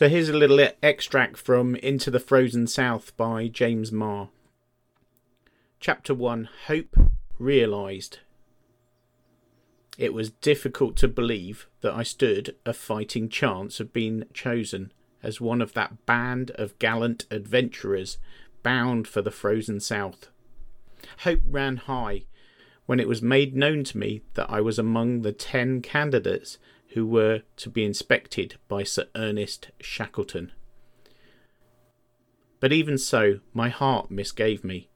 So here's a little extract from Into the Frozen South by James Marr. Chapter 1 Hope Realised. It was difficult to believe that I stood a fighting chance of being chosen as one of that band of gallant adventurers bound for the frozen south. Hope ran high when it was made known to me that I was among the ten candidates who were to be inspected by Sir Ernest Shackleton. But even so, my heart misgave me.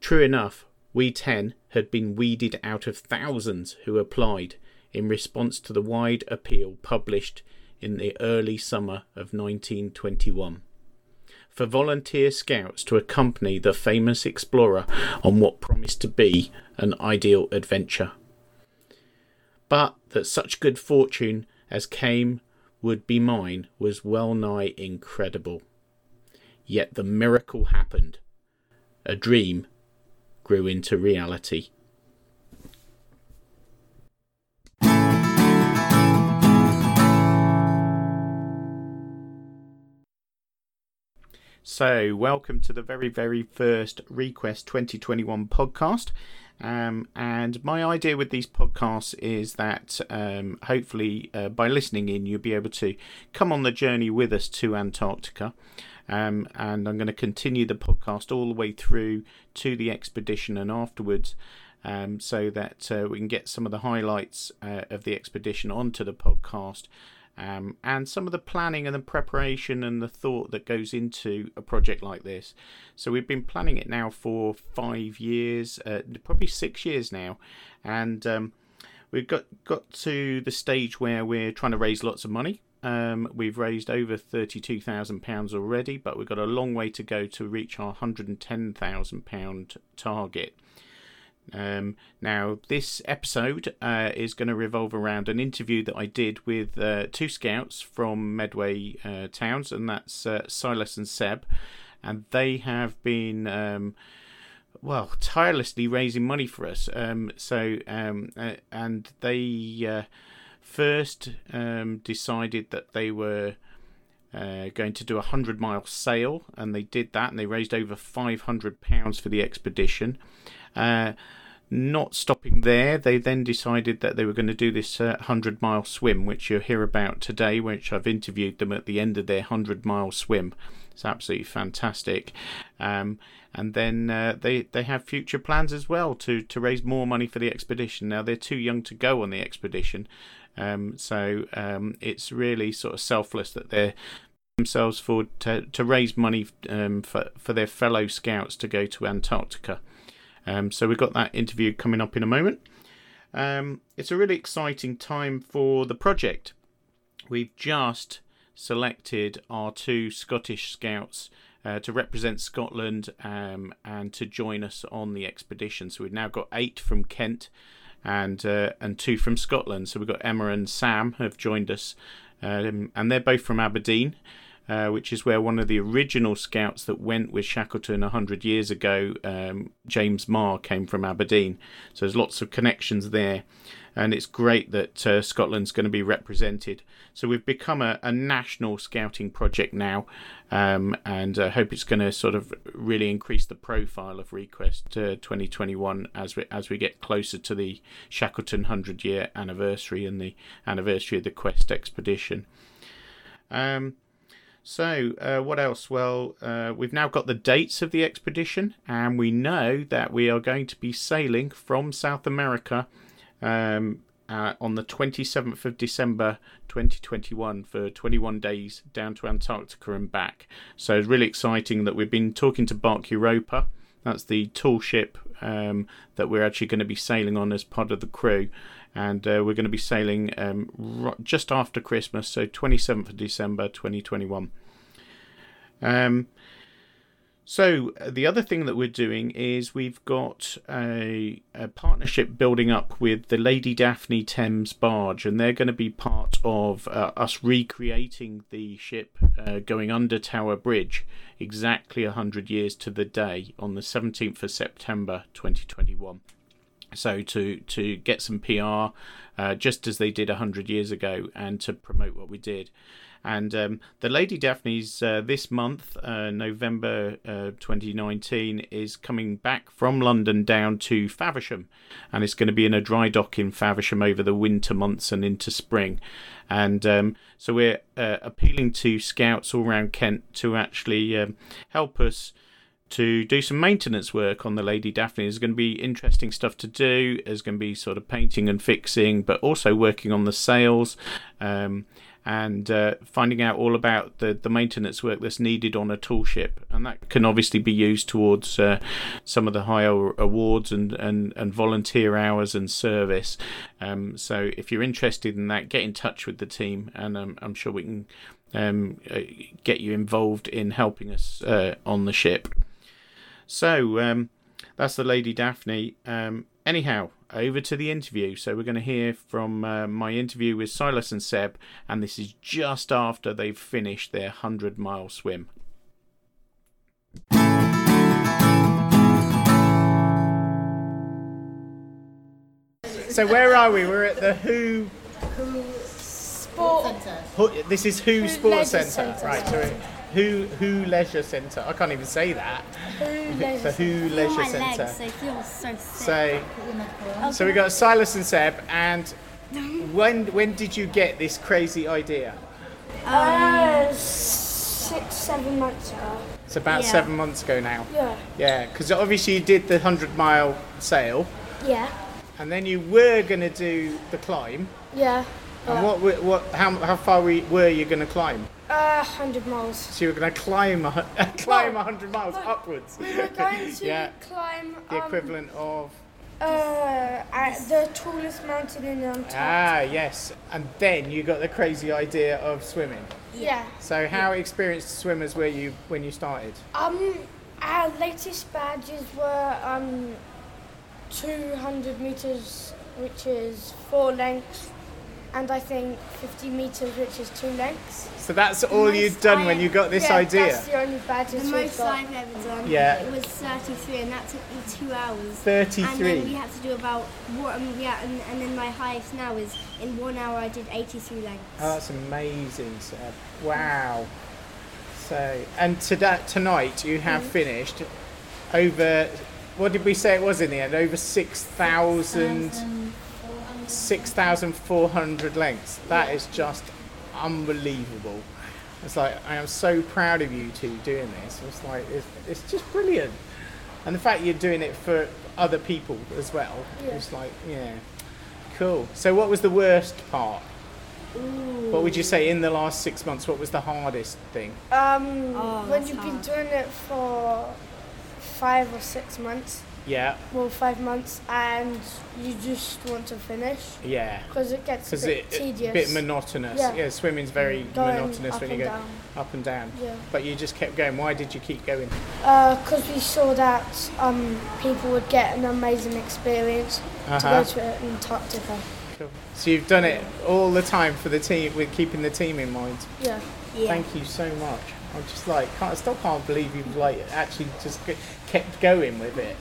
True enough, we ten had been weeded out of thousands who applied in response to the wide appeal published in the early summer of 1921 for volunteer scouts to accompany the famous explorer on what promised to be an ideal adventure. But that such good fortune as came would be mine was well nigh incredible. Yet the miracle happened. A dream grew into reality. So, welcome to the very, very first Request 2021 podcast. Um, and my idea with these podcasts is that um, hopefully uh, by listening in, you'll be able to come on the journey with us to Antarctica. Um, and I'm going to continue the podcast all the way through to the expedition and afterwards. Um, so that uh, we can get some of the highlights uh, of the expedition onto the podcast um, and some of the planning and the preparation and the thought that goes into a project like this. So we've been planning it now for five years, uh, probably six years now, and um, we've got got to the stage where we're trying to raise lots of money. Um, we've raised over thirty-two thousand pounds already, but we've got a long way to go to reach our hundred and ten thousand pound target. Um, now, this episode uh, is going to revolve around an interview that I did with uh, two scouts from Medway uh, Towns, and that's uh, Silas and Seb. And they have been, um, well, tirelessly raising money for us. Um, so, um, uh, and they uh, first um, decided that they were. Uh, going to do a hundred mile sail, and they did that, and they raised over five hundred pounds for the expedition. Uh, not stopping there, they then decided that they were going to do this uh, 100 mile swim, which you'll hear about today, which I've interviewed them at the end of their 100 mile swim. It's absolutely fantastic. Um, and then uh, they, they have future plans as well to, to raise more money for the expedition. Now, they're too young to go on the expedition, um, so um, it's really sort of selfless that they're themselves forward to, to raise money um, for, for their fellow scouts to go to Antarctica. Um, so we've got that interview coming up in a moment. Um, it's a really exciting time for the project. We've just selected our two Scottish scouts uh, to represent Scotland um, and to join us on the expedition. So we've now got eight from Kent and uh, and two from Scotland. So we've got Emma and Sam have joined us, um, and they're both from Aberdeen. Uh, which is where one of the original scouts that went with Shackleton 100 years ago, um, James Marr, came from Aberdeen. So there's lots of connections there. And it's great that uh, Scotland's going to be represented. So we've become a, a national scouting project now, um, and I hope it's going to sort of really increase the profile of Request uh, 2021 as we as we get closer to the Shackleton 100 year anniversary and the anniversary of the Quest expedition. Um, so, uh, what else? Well, uh, we've now got the dates of the expedition, and we know that we are going to be sailing from South America um, uh, on the 27th of December 2021 for 21 days down to Antarctica and back. So, it's really exciting that we've been talking to Bark Europa. That's the tall ship um, that we're actually going to be sailing on as part of the crew and uh, we're going to be sailing um, just after Christmas, so 27th of December 2021. Um, so the other thing that we're doing is we've got a, a, partnership building up with the Lady Daphne Thames barge, and they're going to be part of uh, us recreating the ship uh, going under Tower Bridge exactly 100 years to the day on the 17th of September 2021. So to to get some PR, uh, just as they did hundred years ago, and to promote what we did, And um, the Lady Daphne's uh, this month, uh, November uh, 2019, is coming back from London down to Faversham, and it's going to be in a dry dock in Faversham over the winter months and into spring. And um, so we're uh, appealing to scouts all around Kent to actually um, help us to do some maintenance work on the Lady Daphne. There's going to be interesting stuff to do. There's going to be sort of painting and fixing, but also working on the sails um, and uh, finding out all about the, the maintenance work that's needed on a tall ship. And that can obviously be used towards uh, some of the higher awards and, and, and volunteer hours and service. Um, so if you're interested in that, get in touch with the team, and um, I'm sure we can um, uh, get you involved in helping us uh, on the ship. So um, that's the Lady Daphne. Um, anyhow, over to the interview. So we're going to hear from uh, my interview with Silas and Seb, and this is just after they've finished their 100 mile swim. So where are we? We're at the Hoo. Hoo Sport Centre. this is Hoo, Hoo Sports Centre, right? So sorry. it- Hoo Hoo Leisure Centre. I can't even say that. Hoo Leisure Hoo Leisure Centre. legs, they feel so sick. So So we got Silas and Seb, and when when did you get this crazy idea? Uh, six, seven months ago. It's about Yeah. seven months ago now. Yeah. Yeah, because obviously you did the hundred mile sail, Yeah. and then you were gonna do the climb. Yeah. And what what how how far we, were you gonna climb? Uh, 100 miles. So you were gonna climb a, climb Well, hundred miles well, upwards. We were going to yeah, climb the um, equivalent of uh, at the tallest mountain in Antarctica. ah yes, and then you got the crazy idea of swimming. yeah. So how experienced swimmers were you when you started? Um, our latest badges were um, 200 meters, which is four lengths, and I think 50 meters, which is two lengths. So that's all most you'd done I- when you got this yeah, idea. That's the only the badges we've most got. I've ever done Yeah. it was 33 and that took me two hours. 33? And then we had to do about, what, um, yeah, and, and then my highest now is in one hour I did 83 lengths. Oh, that's amazing, Seb. Wow. So, and to that, tonight you have Mm-hmm. finished over, what did we say it was in the end? Over 6,000, 6,400 lengths. That is just unbelievable. It's like, I am so proud of you two doing this. It's like, it's, it's just brilliant. And the fact you're doing it for other people as well. Yeah. It's like, yeah. Cool. So, what was the worst part? What would you say in the last six months? What was the hardest thing? Um, Oh, when you've been doing it for five or six months, Yeah, well, five months, and you just want to finish yeah. because it gets a bit it tedious. a bit monotonous. Yeah, Yeah. swimming's very Going monotonous when you go down. up and down. Yeah. But you just kept going. Why did you keep going? Because we saw that um, people would get an amazing experience to Uh-huh. go to Antarctica. Cool. So you've done it all the time for the team, with keeping the team in mind. Yeah. yeah. Thank you so much. I'm just like, can't, I still can't believe you've like actually just kept going with it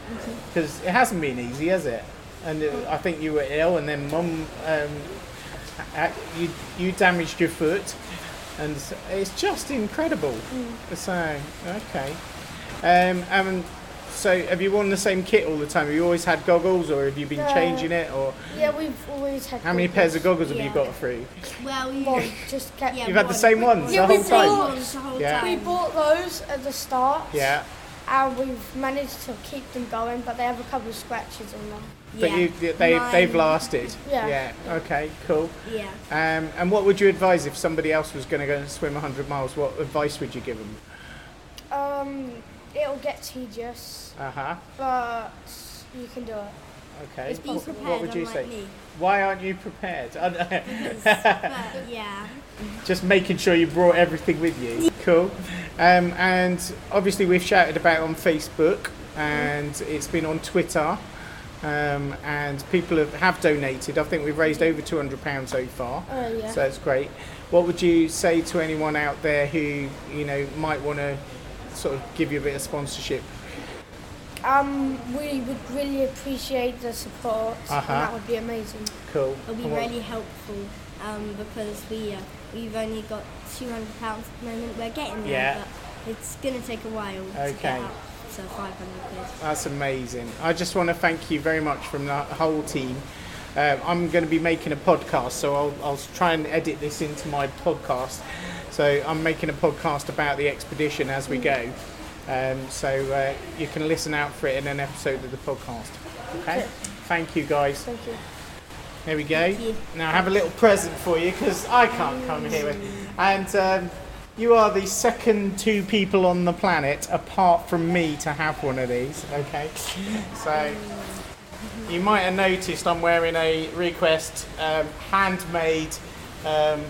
because it hasn't been easy, has it? And uh, I think you were ill, and then Mum, um, you you damaged your foot, and it's just incredible. So okay, um, and so have you worn the same kit all the time? Have you always had goggles, or have you been No. changing it, or Yeah, we've always had. how many goggles. pairs of goggles have you got through? Well, we, Well, just kept. yeah, You've had the same ones Yeah, the we whole time. bought- Ones the whole Yeah. We bought those at the start. Yeah, And we've managed to keep them going, but they have a couple of scratches on them. but yeah. you they they've lasted. Yeah. Yeah. Okay. Cool. Yeah. Um, and what would you advise if somebody else was going to go and swim 100 miles? What advice would you give them? Um, it'll get tedious, Uh huh. but you can do it. Okay. Just be What- prepared, what would you say? me. Why aren't you prepared? But, yeah. Just making sure you brought everything with you. Cool. Um, and obviously, we've shouted about on Facebook and it's been on Twitter. Um, and people have, have donated. I think we've raised over £200 so far. Oh yeah. So that's great. What would you say to anyone out there who, you know, might want to sort of give you a bit of sponsorship? Um, we would really appreciate the support, Uh-huh. and that would be amazing. Cool. It'll be And what- really helpful um, because we uh, we've only got two hundred pounds at the moment. We're getting there, Yeah. but it's gonna take a while to Okay. to five hundred quid. That's amazing. I just want to thank you very much from the whole team. Uh, I'm going to be making a podcast, so I'll, I'll try and edit this into my podcast. So I'm making a podcast about the expedition as we go. Um, so uh, you can listen out for it in an episode of the podcast. Okay? Thank you, guys. Thank you. There we go. Now I have a little present for you because I can't come here. And um, you are the second two people on the planet, apart from me, to have one of these. Okay. So you might have noticed I'm wearing a Request um, handmade um,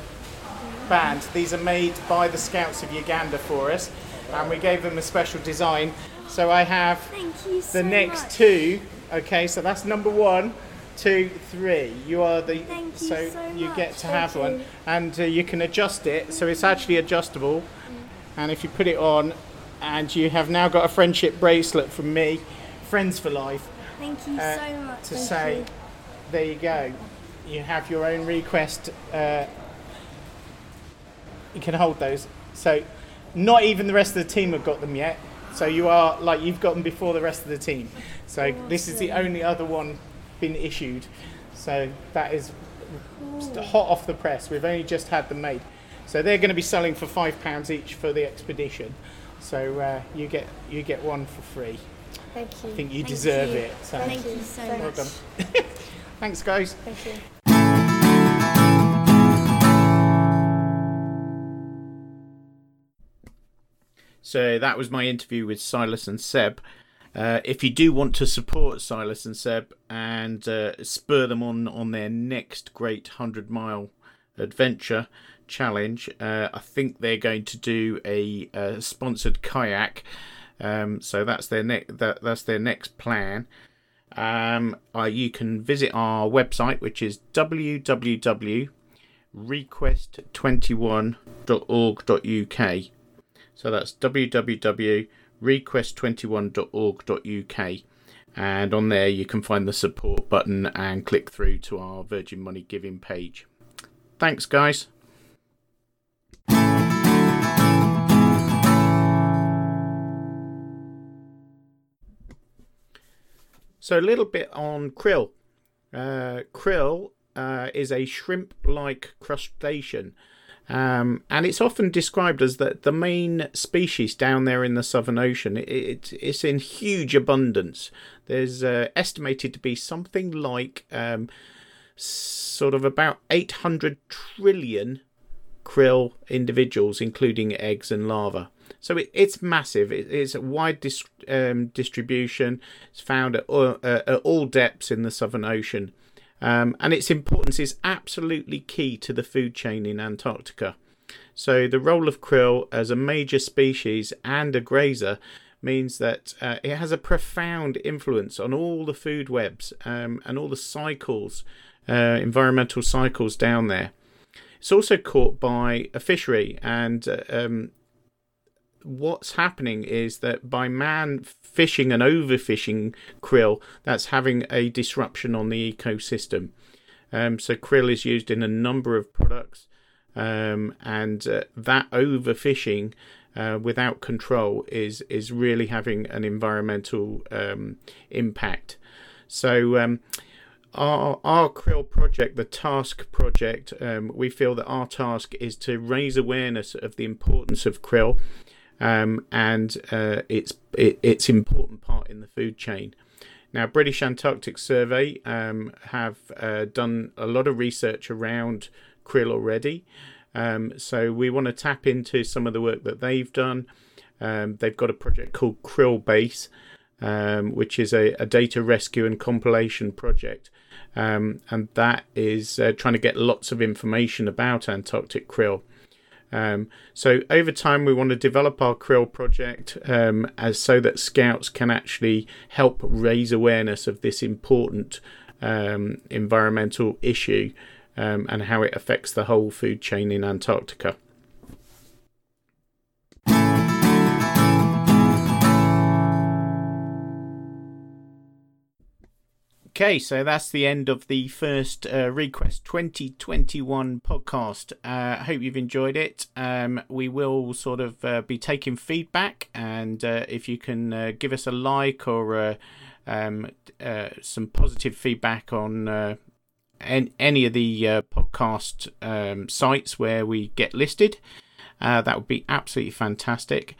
band. These are made by the Scouts of Uganda for us, and we gave them a special design. So I have Thank you so the next much. two. Okay, so that's number one, two, three. You are the Thank you so, so you much. get to Thank have one, and uh, you can adjust it. So it's actually adjustable, and if you put it on, and you have now got a friendship bracelet from me, friends for life, Thank you uh, so much. to Thank say, you. there you go. You have your own request. Uh, you can hold those. So, not even the rest of the team have got them yet. So you are like you've got them before the rest of the team. So this is the only other one been issued. So that is hot off the press. We've only just had them made. So they're going to be selling for five pounds each for the expedition. So uh, you get you get one for free. Thank you. I think you Thank deserve you. it. So Thank you so Thank well much. done. Thanks, guys. Thank you. So that was my interview with Silas and Seb. Uh, if you do want to support Silas and Seb and uh, spur them on on their next great hundred mile adventure challenge, uh, I think they're going to do a, uh sponsored kayak. Um, so that's their ne- that, that's their next plan. Um, uh, you can visit our website, which is www.request21.org.uk. So that's www.request21.org.uk. And on there, you can find the support button and click through to our Virgin Money giving page. Thanks, guys. So, a little bit on krill. Uh, krill uh, is a shrimp like crustacean. Um, and it's often described as the, the main species down there in the Southern Ocean. It, it, it's in huge abundance. There's uh, estimated to be something like um, sort of about 800 trillion krill individuals, including eggs and larvae. So it, it's massive. It, it's a wide dis, um, distribution. It's found at all, uh, at all depths in the Southern Ocean. Um, and its importance is absolutely key to the food chain in Antarctica. So, the role of krill as a major species and a grazer means that uh, it has a profound influence on all the food webs um, and all the cycles, uh, environmental cycles down there. It's also caught by a fishery, and uh, um, what's happening is that by man fishing and overfishing krill, that's having a disruption on the ecosystem. Um, so krill is used in a number of products, um, and uh, that overfishing uh, without control is is really having an environmental um, impact. So. Um, our, our krill project, the task project, um, we feel that our task is to raise awareness of the importance of krill um, and uh, its it, its important part in the food chain. Now, British Antarctic Survey um, have uh, done a lot of research around krill already, um, so we want to tap into some of the work that they've done. Um, they've got a project called Krill Base, um, which is a, a data rescue and compilation project. Um, and that is uh, trying to get lots of information about Antarctic krill. Um, so over time, we want to develop our krill project um, as so that scouts can actually help raise awareness of this important um, environmental issue um, and how it affects the whole food chain in Antarctica. Okay, so that's the end of the first uh, Request 2021 podcast. I uh, hope you've enjoyed it. Um, we will sort of uh, be taking feedback, and uh, if you can uh, give us a like or uh, um, some positive feedback on any of the podcast um, sites where we get listed, that would be absolutely fantastic.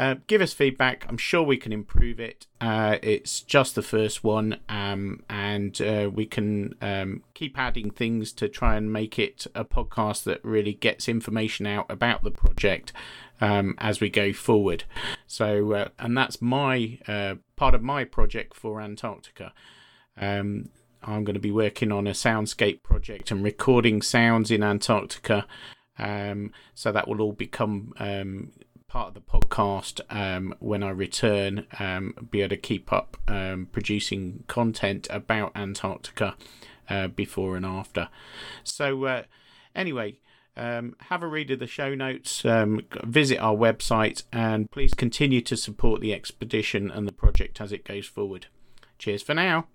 Uh, give us feedback. I'm sure we can improve it. Uh, it's just the first one, um, and uh, we can um, keep adding things to try and make it a podcast that really gets information out about the project um, as we go forward. So, uh, and that's my uh, part of my project for Antarctica. Um, I'm going to be working on a soundscape project and recording sounds in Antarctica. Um, so that will all become um, part of the podcast um, when I return, um, be able to keep up um, producing content about Antarctica uh, before and after. So, uh, anyway, um, have a read of the show notes, um, visit our website, and please continue to support the expedition and the project as it goes forward. Cheers for now.